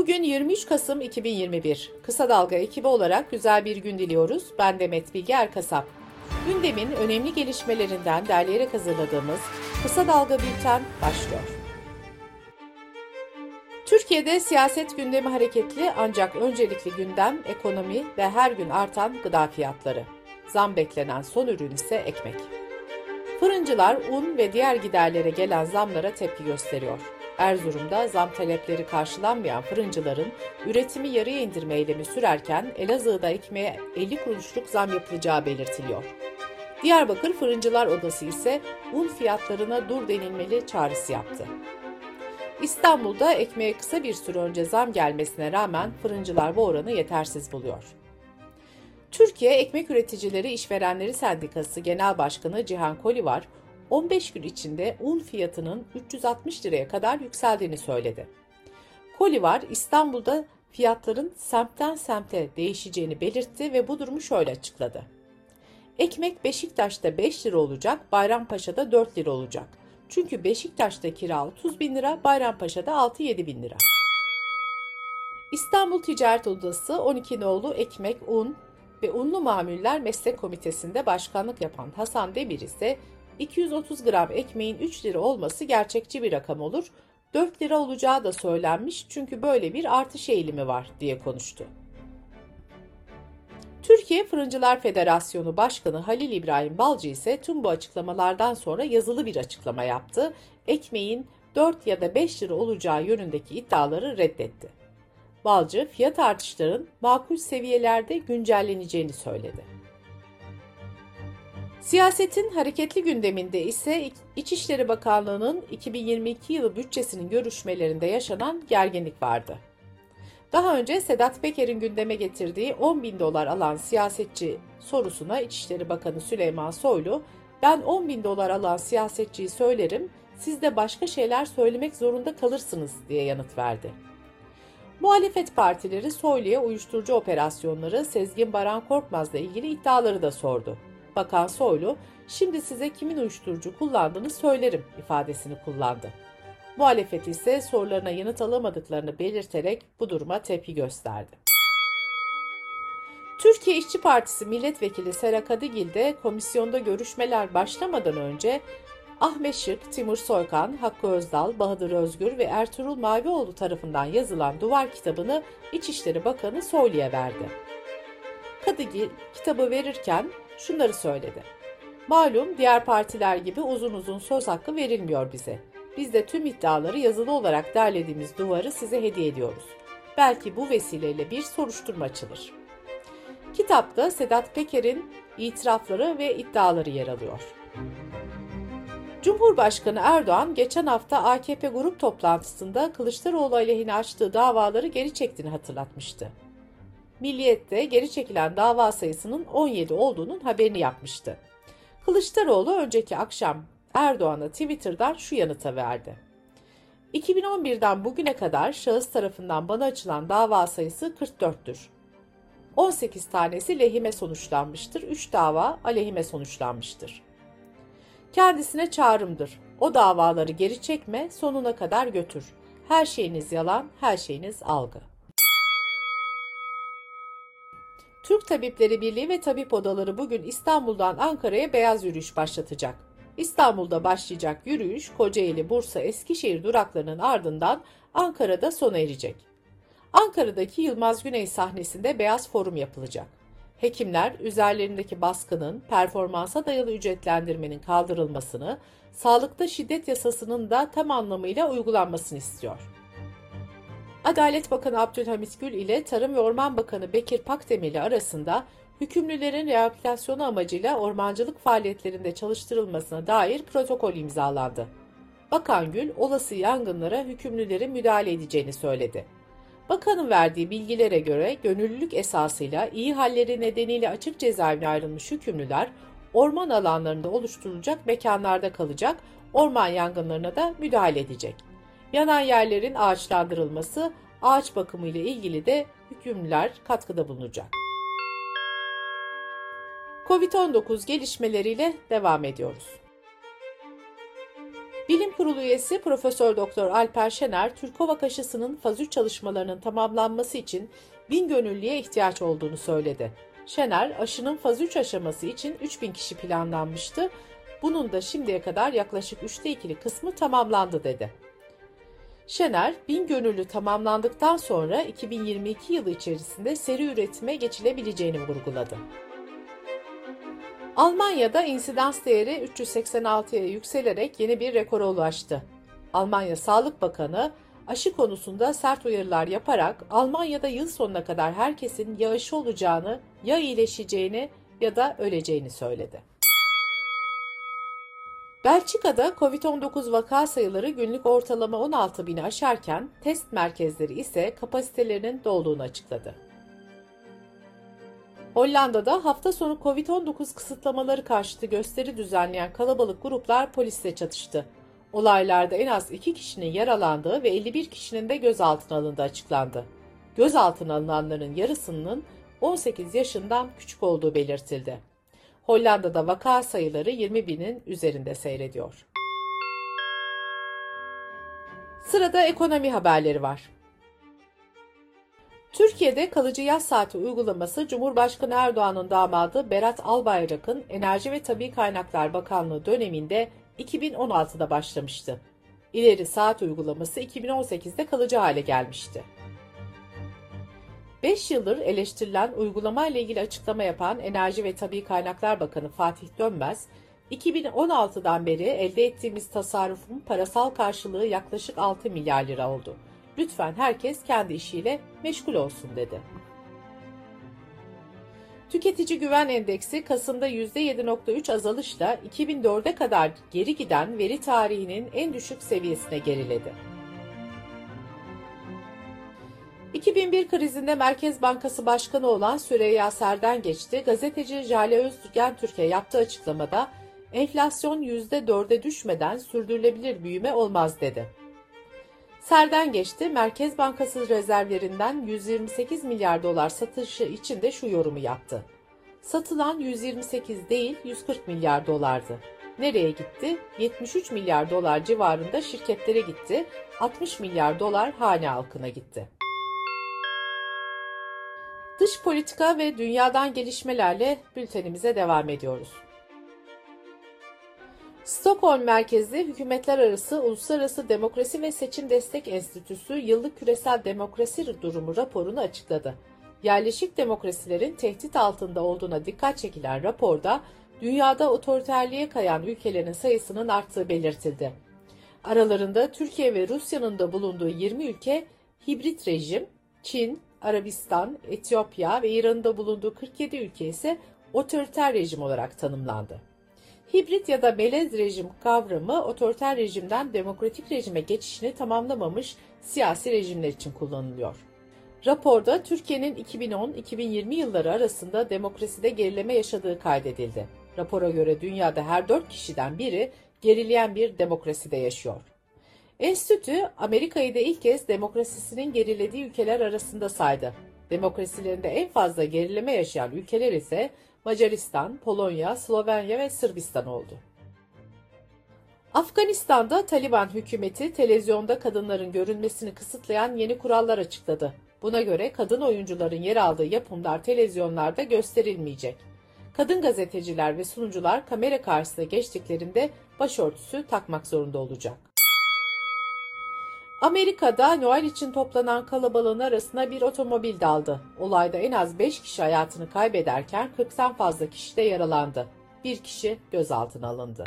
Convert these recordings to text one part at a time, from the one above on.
Bugün 23 Kasım 2021. Kısa Dalga ekibi olarak güzel bir gün diliyoruz. Ben Demet Bilge Erkasap. Gündemin önemli gelişmelerinden derleyerek hazırladığımız Kısa Dalga Bülten başlıyor. Türkiye'de siyaset gündemi hareketli ancak öncelikli gündem ekonomi ve her gün artan gıda fiyatları. Zam beklenen son ürün ise ekmek. Fırıncılar un ve diğer giderlere gelen zamlara tepki gösteriyor. Erzurum'da zam talepleri karşılanmayan fırıncıların üretimi yarıya indirme eylemi sürerken Elazığ'da ekmeğe 50 kuruşluk zam yapılacağı belirtiliyor. Diyarbakır Fırıncılar Odası ise un fiyatlarına dur denilmeli çağrısı yaptı. İstanbul'da ekmeğe kısa bir süre önce zam gelmesine rağmen fırıncılar bu oranı yetersiz buluyor. Türkiye Ekmek Üreticileri İşverenleri Sendikası Genel Başkanı Cihan Kolivar, 15 gün içinde un fiyatının 360 liraya kadar yükseldiğini söyledi. Kolivar İstanbul'da fiyatların semtten semte değişeceğini belirtti ve bu durumu şöyle açıkladı. Ekmek Beşiktaş'ta 5 lira olacak, Bayrampaşa'da 4 lira olacak. Çünkü Beşiktaş'ta kira 30 bin lira, Bayrampaşa'da 6-7 bin lira. İstanbul Ticaret Odası 12 nolu ekmek, un ve unlu mamuller meslek komitesinde başkanlık yapan Hasan Demir ise 230 gram ekmeğin 3 lira olması gerçekçi bir rakam olur. 4 lira olacağı da söylenmiş çünkü böyle bir artış eğilimi var diye konuştu. Türkiye Fırıncılar Federasyonu Başkanı Halil İbrahim Balcı ise tüm bu açıklamalardan sonra yazılı bir açıklama yaptı. Ekmeğin 4 ya da 5 lira olacağı yönündeki iddiaları reddetti. Balcı fiyat artışların makul seviyelerde güncelleneceğini söyledi. Siyasetin hareketli gündeminde ise İçişleri Bakanlığı'nın 2022 yılı bütçesinin görüşmelerinde yaşanan gerginlik vardı. Daha önce Sedat Peker'in gündeme getirdiği 10 bin dolar alan siyasetçi sorusuna İçişleri Bakanı Süleyman Soylu, ben 10 bin dolar alan siyasetçiyi söylerim, siz de başka şeyler söylemek zorunda kalırsınız diye yanıt verdi. Muhalefet partileri Soylu'ya uyuşturucu operasyonları Sezgin Baran Korkmaz'la ilgili iddiaları da sordu. Bakan Soylu, şimdi size kimin uyuşturucu kullandığını söylerim ifadesini kullandı. Muhalefet ise sorularına yanıt alamadıklarını belirterek bu duruma tepki gösterdi. Türkiye İşçi Partisi Milletvekili Sera Kadıgil de komisyonda görüşmeler başlamadan önce Ahmet Şık, Timur Soykan, Hakkı Özdal, Bahadır Özgür ve Ertuğrul Mavioğlu tarafından yazılan duvar kitabını İçişleri Bakanı Soylu'ya verdi. Kadıgil kitabı verirken şunları söyledi. Malum diğer partiler gibi uzun uzun söz hakkı verilmiyor bize. Biz de tüm iddiaları yazılı olarak derlediğimiz duvarı size hediye ediyoruz. Belki bu vesileyle bir soruşturma açılır. Kitapta Sedat Peker'in itirafları ve iddiaları yer alıyor. Cumhurbaşkanı Erdoğan geçen hafta AKP grup toplantısında Kılıçdaroğlu aleyhine açtığı davaları geri çektiğini hatırlatmıştı. Milliyet'te geri çekilen dava sayısının 17 olduğunun haberini yapmıştı. Kılıçdaroğlu önceki akşam Erdoğan'a Twitter'dan şu yanıta verdi. 2011'den bugüne kadar şahıs tarafından bana açılan dava sayısı 44'tür. 18 tanesi lehime sonuçlanmıştır, 3 dava aleyhime sonuçlanmıştır. Kendisine çağrımdır. O davaları geri çekme, sonuna kadar götür. Her şeyiniz yalan, her şeyiniz algı. Türk Tabipleri Birliği ve Tabip Odaları bugün İstanbul'dan Ankara'ya beyaz yürüyüş başlatacak. İstanbul'da başlayacak yürüyüş Kocaeli, Bursa, Eskişehir duraklarının ardından Ankara'da sona erecek. Ankara'daki Yılmaz Güney sahnesinde beyaz forum yapılacak. Hekimler üzerlerindeki baskının, performansa dayalı ücretlendirmenin kaldırılmasını, sağlıkta şiddet yasasının da tam anlamıyla uygulanmasını istiyor. Adalet Bakanı Abdülhamit Gül ile Tarım ve Orman Bakanı Bekir Pakdemirli arasında hükümlülerin rehabilitasyonu amacıyla ormancılık faaliyetlerinde çalıştırılmasına dair protokol imzalandı. Bakan Gül, olası yangınlara hükümlülerin müdahale edeceğini söyledi. Bakanın verdiği bilgilere göre gönüllülük esasıyla iyi halleri nedeniyle açık cezaevine ayrılmış hükümlüler orman alanlarında oluşturulacak mekanlarda kalacak, orman yangınlarına da müdahale edecek. Yanan yerlerin ağaçlandırılması, ağaç bakımı ile ilgili de hükümlüler katkıda bulunacak. Covid-19 gelişmeleriyle devam ediyoruz. Bilim Kurulu üyesi Profesör Doktor Alper Şener, Türkovak aşısının faz 3 çalışmalarının tamamlanması için bin gönüllüye ihtiyaç olduğunu söyledi. Şener, aşının faz 3 aşaması için 3000 kişi planlanmıştı. Bunun da şimdiye kadar yaklaşık 3'te 2'li kısmı tamamlandı dedi. Şener, bin gönüllü tamamlandıktan sonra 2022 yılı içerisinde seri üretime geçilebileceğini vurguladı. Almanya'da insidans değeri 386'ya yükselerek yeni bir rekora ulaştı. Almanya Sağlık Bakanı aşı konusunda sert uyarılar yaparak Almanya'da yıl sonuna kadar herkesin ya aşı olacağını, ya iyileşeceğini ya da öleceğini söyledi. Belçika'da COVID-19 vaka sayıları günlük ortalama 16 bini aşarken test merkezleri ise kapasitelerinin dolduğunu açıkladı. Hollanda'da hafta sonu Covid-19 kısıtlamaları karşıtı gösteri düzenleyen kalabalık gruplar polisle çatıştı. Olaylarda en az 2 kişinin yaralandığı ve 51 kişinin de gözaltına alındığı açıklandı. Gözaltına alınanların yarısının 18 yaşından küçük olduğu belirtildi. Hollanda'da vaka sayıları 20 binin üzerinde seyrediyor. Sırada ekonomi haberleri var. Türkiye'de kalıcı yaz saati uygulaması Cumhurbaşkanı Erdoğan'ın damadı Berat Albayrak'ın Enerji ve Tabi Kaynaklar Bakanlığı döneminde 2016'da başlamıştı. İleri saat uygulaması 2018'de kalıcı hale gelmişti. 5 yıldır eleştirilen uygulama ile ilgili açıklama yapan Enerji ve Tabi Kaynaklar Bakanı Fatih Dönmez, 2016'dan beri elde ettiğimiz tasarrufun parasal karşılığı yaklaşık 6 milyar lira oldu. Lütfen herkes kendi işiyle meşgul olsun dedi. Tüketici Güven Endeksi Kasım'da %7.3 azalışla 2004'e kadar geri giden veri tarihinin en düşük seviyesine geriledi. 2001 krizinde Merkez Bankası Başkanı olan Süreyya Serden geçti. Gazeteci Jale Özgen Türkiye yaptığı açıklamada enflasyon %4'e düşmeden sürdürülebilir büyüme olmaz dedi. Serden geçti. Merkez Bankası rezervlerinden 128 milyar dolar satışı için de şu yorumu yaptı. Satılan 128 değil 140 milyar dolardı. Nereye gitti? 73 milyar dolar civarında şirketlere gitti. 60 milyar dolar hane halkına gitti. Dış politika ve dünyadan gelişmelerle bültenimize devam ediyoruz. Stockholm merkezli hükümetler arası Uluslararası Demokrasi ve Seçim Destek Enstitüsü yıllık küresel demokrasi durumu raporunu açıkladı. Yerleşik demokrasilerin tehdit altında olduğuna dikkat çekilen raporda dünyada otoriterliğe kayan ülkelerin sayısının arttığı belirtildi. Aralarında Türkiye ve Rusya'nın da bulunduğu 20 ülke hibrit rejim, Çin, Arabistan, Etiyopya ve İran'ın da bulunduğu 47 ülke ise otoriter rejim olarak tanımlandı. Hibrit ya da melez rejim kavramı otoriter rejimden demokratik rejime geçişini tamamlamamış siyasi rejimler için kullanılıyor. Raporda Türkiye'nin 2010-2020 yılları arasında demokraside gerileme yaşadığı kaydedildi. Rapora göre dünyada her 4 kişiden biri gerileyen bir demokraside yaşıyor. Enstitü, Amerika'yı da ilk kez demokrasisinin gerilediği ülkeler arasında saydı. Demokrasilerinde en fazla gerileme yaşayan ülkeler ise Macaristan, Polonya, Slovenya ve Sırbistan oldu. Afganistan'da Taliban hükümeti televizyonda kadınların görünmesini kısıtlayan yeni kurallar açıkladı. Buna göre kadın oyuncuların yer aldığı yapımlar televizyonlarda gösterilmeyecek. Kadın gazeteciler ve sunucular kamera karşısına geçtiklerinde başörtüsü takmak zorunda olacak. Amerika'da Noel için toplanan kalabalığın arasına bir otomobil daldı. Olayda en az 5 kişi hayatını kaybederken 40'tan fazla kişi de yaralandı. Bir kişi gözaltına alındı.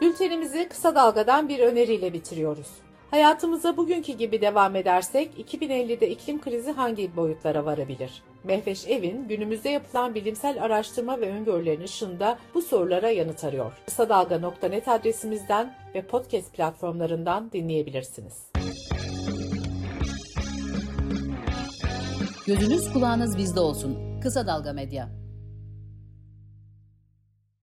Bültenimizi kısa dalgadan bir öneriyle bitiriyoruz. Hayatımıza bugünkü gibi devam edersek 2050'de iklim krizi hangi boyutlara varabilir? Mehveş Evin günümüzde yapılan bilimsel araştırma ve öngörülerin ışığında bu sorulara yanıt arıyor. Kısa Dalga.net adresimizden ve podcast platformlarından dinleyebilirsiniz. Gözünüz kulağınız bizde olsun. Kısa Dalga Medya.